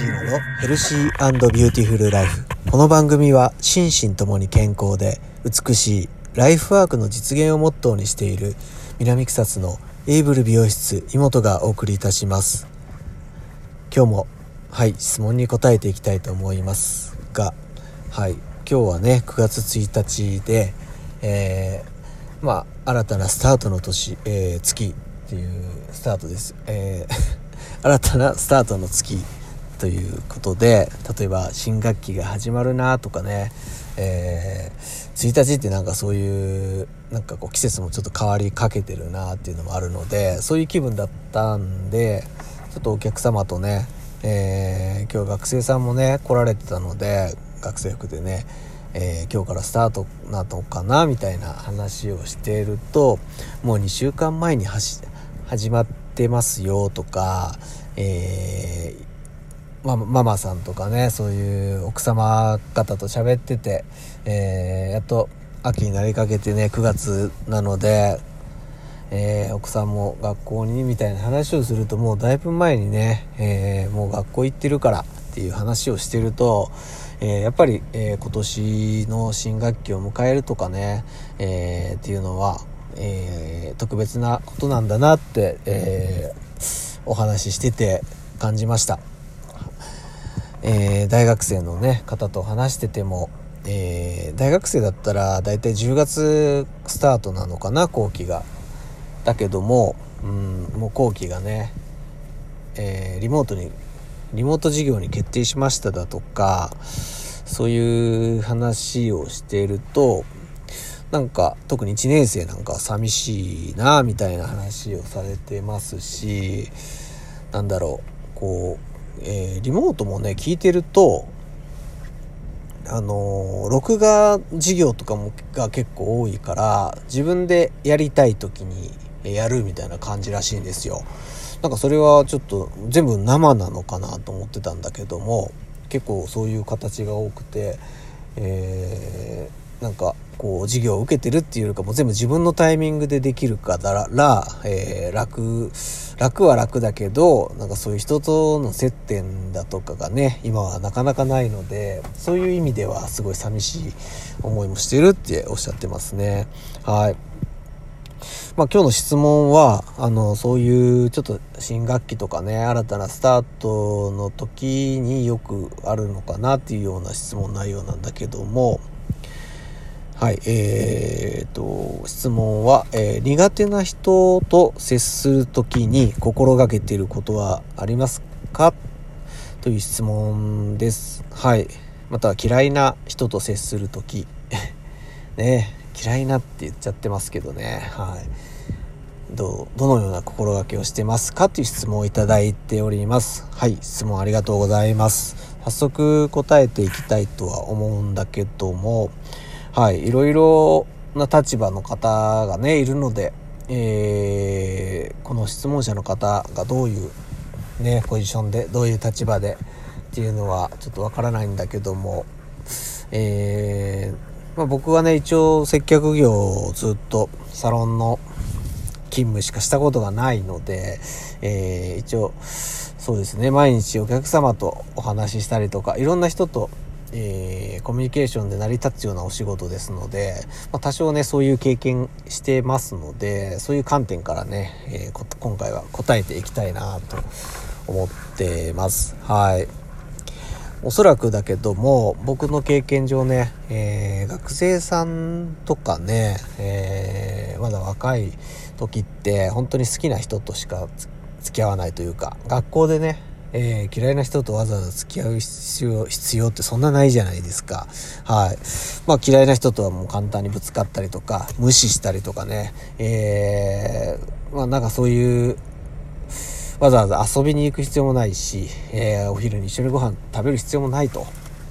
しいののヘルシービューティフルライフ。この番組は心身ともに健康で美しいライフワークの実現をモットーにしている南草津のエイブル美容室妹がお送りいたします。今日もはい質問に答えていきたいと思いますがはい今日はね9月1日で、えー、まあ新たなスタートの年、えー、月っていうスタートです。えー 新たなスタートの月ということで例えば新学期が始まるなとかね、えー、1日ってなんかそういうなんかこう季節もちょっと変わりかけてるなっていうのもあるのでそういう気分だったんでちょっとお客様とね、えー、今日学生さんもね来られてたので学生服でねえー、今日からスタートなのかなみたいな話をしているともう2週間前に始まってますよとか、えー、ま、ママさんとかねそういう奥様方と喋ってて、えー、やっと秋になりかけてね9月なので、えー、奥さんも学校にみたいな話をするともうだいぶ前にね、えー、もう学校行ってるからっていう話をしてると、えー、やっぱり、え今年の新学期を迎えるとかね、えっていうのはえー、特別なことなんだなって、えー、お話ししてて感じました、えー、大学生のね方と話してても、え大学生だったら大体10月スタートなのかな後期が。だけども、うん、もう後期がね、えリモートにリモート授業に決定しましただとかそういう話をしているとなんか特に1年生なんか寂しいなみたいな話をされてますしなんだろうこう、えー、リモートもね聞いてるとあの録画授業とかもが結構多いから自分でやりたい時にやるみたいな感じらしいんですよ。なんかそれはちょっと全部生なのかなと思ってたんだけども結構そういう形が多くて、えー、なんかこう授業を受けてるっていうよりかも全部自分のタイミングでできるから、えー、楽楽は楽だけどなんかそういう人との接点だとかがね今はなかなかないのでそういう意味ではすごい寂しい思いもしてるっておっしゃってますねはい。まあ、今日の質問はあのそういうちょっと新学期とかね新たなスタートの時によくあるのかなっていうような質問内容なんだけどもはい、えー、と、質問は、えー、苦手な人と接するときに心がけていることはありますか？という質問です。はい。また、嫌いな人と接するとき。ね嫌いなって言っちゃってますけどね。はい。どどのような心がけをしてますか？という質問をいただいております。はい、質問ありがとうございます。早速答えていきたいとは思うんだけども、はい、いろいろな立場の方がね、いるので、えー、この質問者の方がどういうね、ポジションで、どういう立場でっていうのはちょっとわからないんだけども、えー、まあ、僕はね、一応接客業をずっとサロンの勤務しかしたことがないので、えー、一応、そうですね、毎日お客様とお話ししたりとか、いろんな人とえー、コミュニケーションで成り立つようなお仕事ですので、まあ、多少ねそういう経験してますのでそういう観点からね、えー、今回は答えていきたいなと思ってます。はい。おそらくだけども僕の経験上ね、えー、学生さんとかね、えまだ若い時って本当に好きな人としか付き合わないというか学校でねえー、嫌いな人とわざわざ付き合う必要必要ってそんなないじゃないですか。はい。まあ嫌いな人とはもう簡単にぶつかったりとか、無視したりとかね、えー、まあなんかそういう、わざわざ遊びに行く必要もないし、えー、お昼に一緒にご飯食べる必要もないと。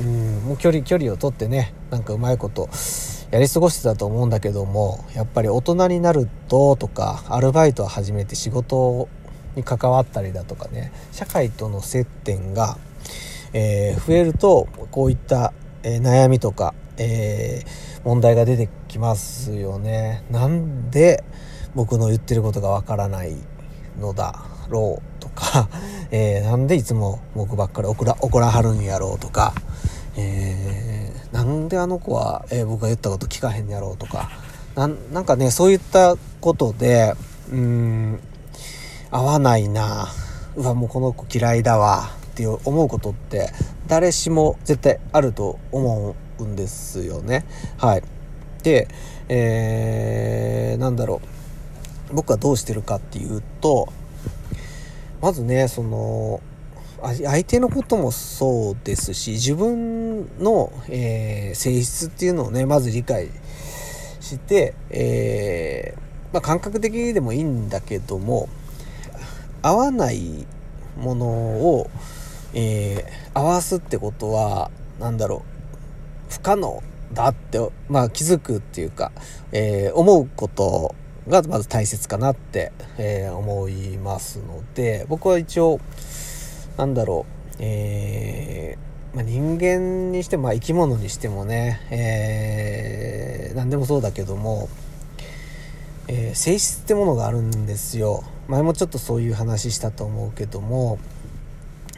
うん、もう距離、距離を取ってね、なんかうまいことやり過ごしてたと思うんだけども、やっぱり大人になるととか、アルバイトを始めて仕事に関わったりだとかね。社会との接点が、えー、増えるとこういった、えー、悩みとか、えー、問題が出てきますよね。なんで僕の言ってることがわからないのだろうとか、え、なんでいつも僕ばっかり怒ら怒らはるんやろうとか、えー、なんであの子は、え、僕が言ったこと聞かへんやろうとかななんかねそういったことでうん合わないな。うわもうこの子嫌いだわっていう思うことって誰しも絶対あると思うんですよね。はい。でえー、なんだろう。僕はどうしてるかっていうとまずねその相手のこともそうですし自分の、えー、性質っていうのをねまず理解して、えー、まあ、感覚的にでもいいんだけども合わないものを、えー、合わすってことは何だろう不可能だって、まあ、気づくっていうか、えー、思うことがまず大切かなって、えー、思いますので僕は一応なんだろう、えー、まあ、人間にしても、まあ、生き物にしてもね、えー、何でもそうだけども、え、性質ってものがあるんですよ。前もちょっとそういう話したと思うけども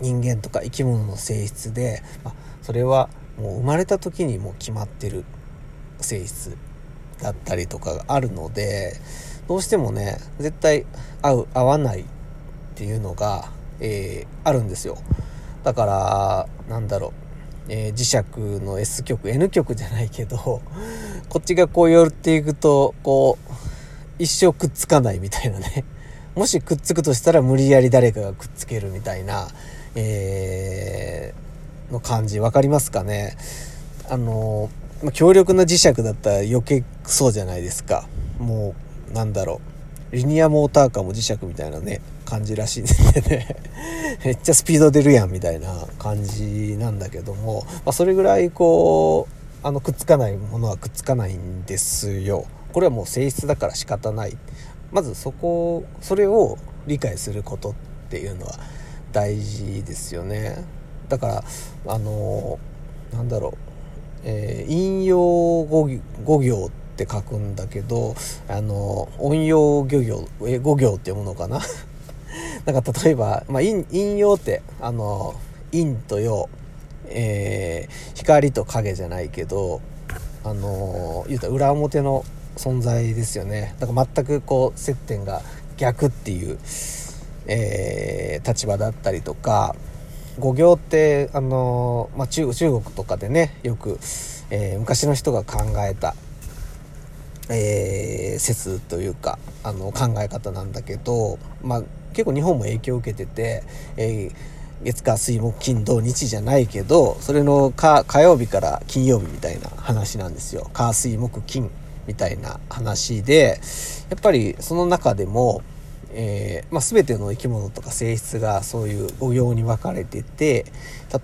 人間とか生き物の性質で、まあ、それはもう生まれた時にもう決まってる性質だったりとかがあるのでどうしてもね絶対合う合わないっていうのが、えー、あるんですよ。だからなんだろう、えー、磁石の S 極 N 極じゃないけどこっちがこう寄っていくとこう一生くっつかないみたいなね。もしくっつくとしたら無理やり誰かがくっつけるみたいな、えー、の感じ分かりますかね？あのま、強力な磁石だったら余計そうじゃないですか。もうなんだろう。リニアモーターカーも磁石みたいなね感じらしいんでね。めっちゃスピード出るやんみたいな感じなんだけども、まあ、それぐらいこうあのくっつかないものはくっつかないんですよ。これはもう性質だから仕方ない。まずそこそれを理解することっていうのは大事ですよね。だからあのなんだろう。えー、引用語語行って書くんだけどあの音用漁業え語行って読むのかな？なんか例えば、まあ、引引用ってあの陰と陽、えー、光と影じゃないけどあの言うたら裏表の存在ですよね。だから全くこう接点が逆っていう、えー、立場だったりとか五行ってあの、まあ、中中国とかでねよく、えー、昔の人が考えた、えー、説というかあの考え方なんだけど、まあ、結構日本も影響を受けてて、えー、月火水木金土日じゃないけどそれの火火曜日から金曜日みたいな話なんですよ。火水木金。みたいな話でやっぱりその中でもえーまあ、全ての生き物とか性質がそういう五行に分かれてて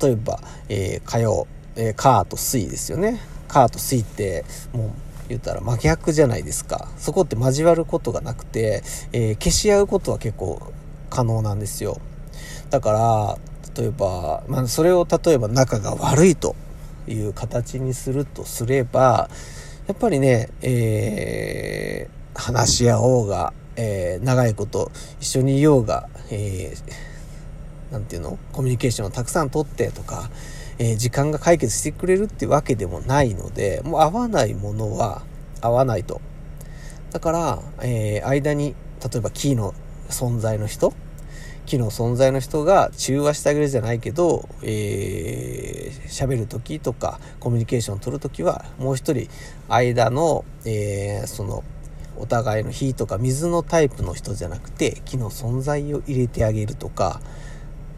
例えば、えー、火曜、えー、カーと水ですよね。カーと水ってもう言ったら真逆じゃないですか。そこって交わることがなくて、えー、消し合うことは結構可能なんですよ。だから例えば、まあ、それを例えば仲が悪いという形にするとすればやっぱりね、えー、話し合おうがえー、長いこと一緒にいようが、えー、なんていうのコミュニケーションをたくさんとってとか、えー、時間が解決してくれるってわけでもないのでもう合わないものは合わないと。だから、えー、間に例えばキーの存在の人木の存在の人が中和してあげるじゃないけど、えー、る時とかコミュニケーションを取る時はもう一人間の、えー、そのお互いの火とか水のタイプの人じゃなくて木の存在を入れてあげるとか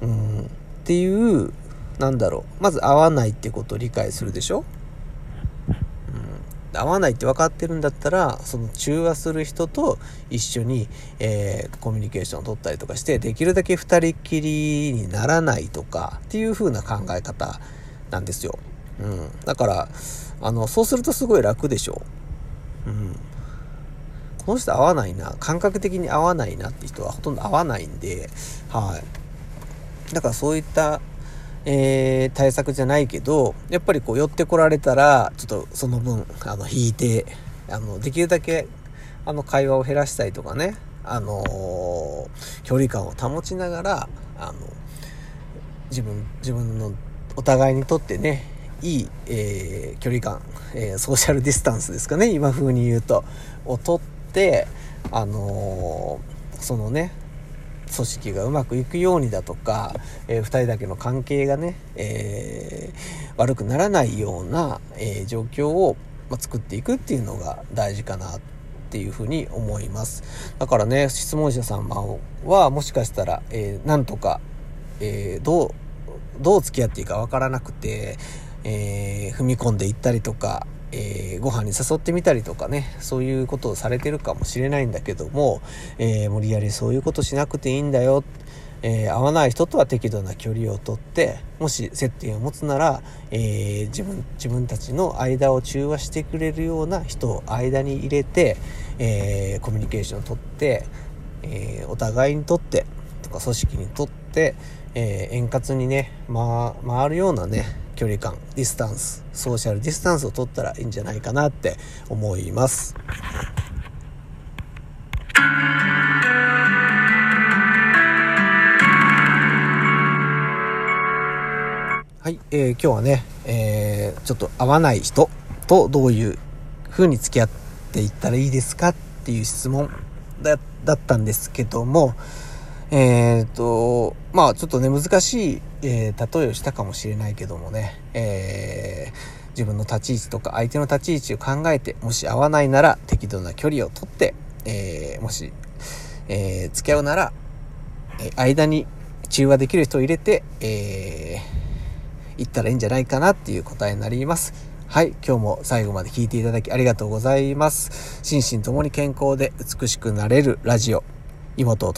うんっていうなんだろう。まず合わないってことを理解するでしょ、合わないって分かってるんだったらその中和する人と一緒に、えー、コミュニケーションを取ったりとかしてできるだけ2人きりにならないとかっていう風な考え方なんですよ、うん、だからあのそうするとすごい楽でしょうん。この人合わないな、感覚的に合わないなって人はほとんど合わないんで、はい。だからそういった、えー、対策じゃないけど、やっぱりこう寄ってこられたら、ちょっとその分、あの、引いて、あの、できるだけ、あの、会話を減らしたりとかね、あのー、距離感を保ちながら、あの、自分、自分のお互いにとってね、いい、えー、距離感、えー、ソーシャルディスタンスですかね、今風に言うと、をとって、あのそのね、組織がうまくいくようにだとか、えー、2人だけの関係がね、えー、悪くならないような、えー、状況を、まあ、作っていくっていうのが大事かなっていうふうに思います。だからね質問者様はもしかしたら、えー、なんとか、えどうどう付き合っていいかわからなくて、え踏み込んでいったりとかえー、ご飯に誘ってみたりとかね、そういうことをされてるかもしれないんだけども、えー、無理やりそういうことしなくていいんだよ。えー、会わない人とは適度な距離をとって、もし接点を持つなら、え自分、自分たちの間を中和してくれるような人を間に入れて、えコミュニケーションをとって、えお互いにとって、とか組織にとって、え円滑にね、ま、回るようなね、距離感、ディスタンス、ソーシャルディスタンスを取ったらいいんじゃないかなって思います。はい、えー、今日はね、えー、ちょっと合わない人とどういう風に付き合っていったらいいですかっていう質問だったんですけども、えっ、と、まあちょっとね、難しい、えー、例えをしたかもしれないけどもね、えー、自分の立ち位置とか相手の立ち位置を考えて、もし合わないなら適度な距離をとって、え、もし、え、付き合うなら、え間に中和できる人を入れて、えー、行ったらいいんじゃないかなっていう答えになります。はい。今日も最後まで聞いていただきありがとうございます。心身ともに健康で美しくなれるラジオ、妹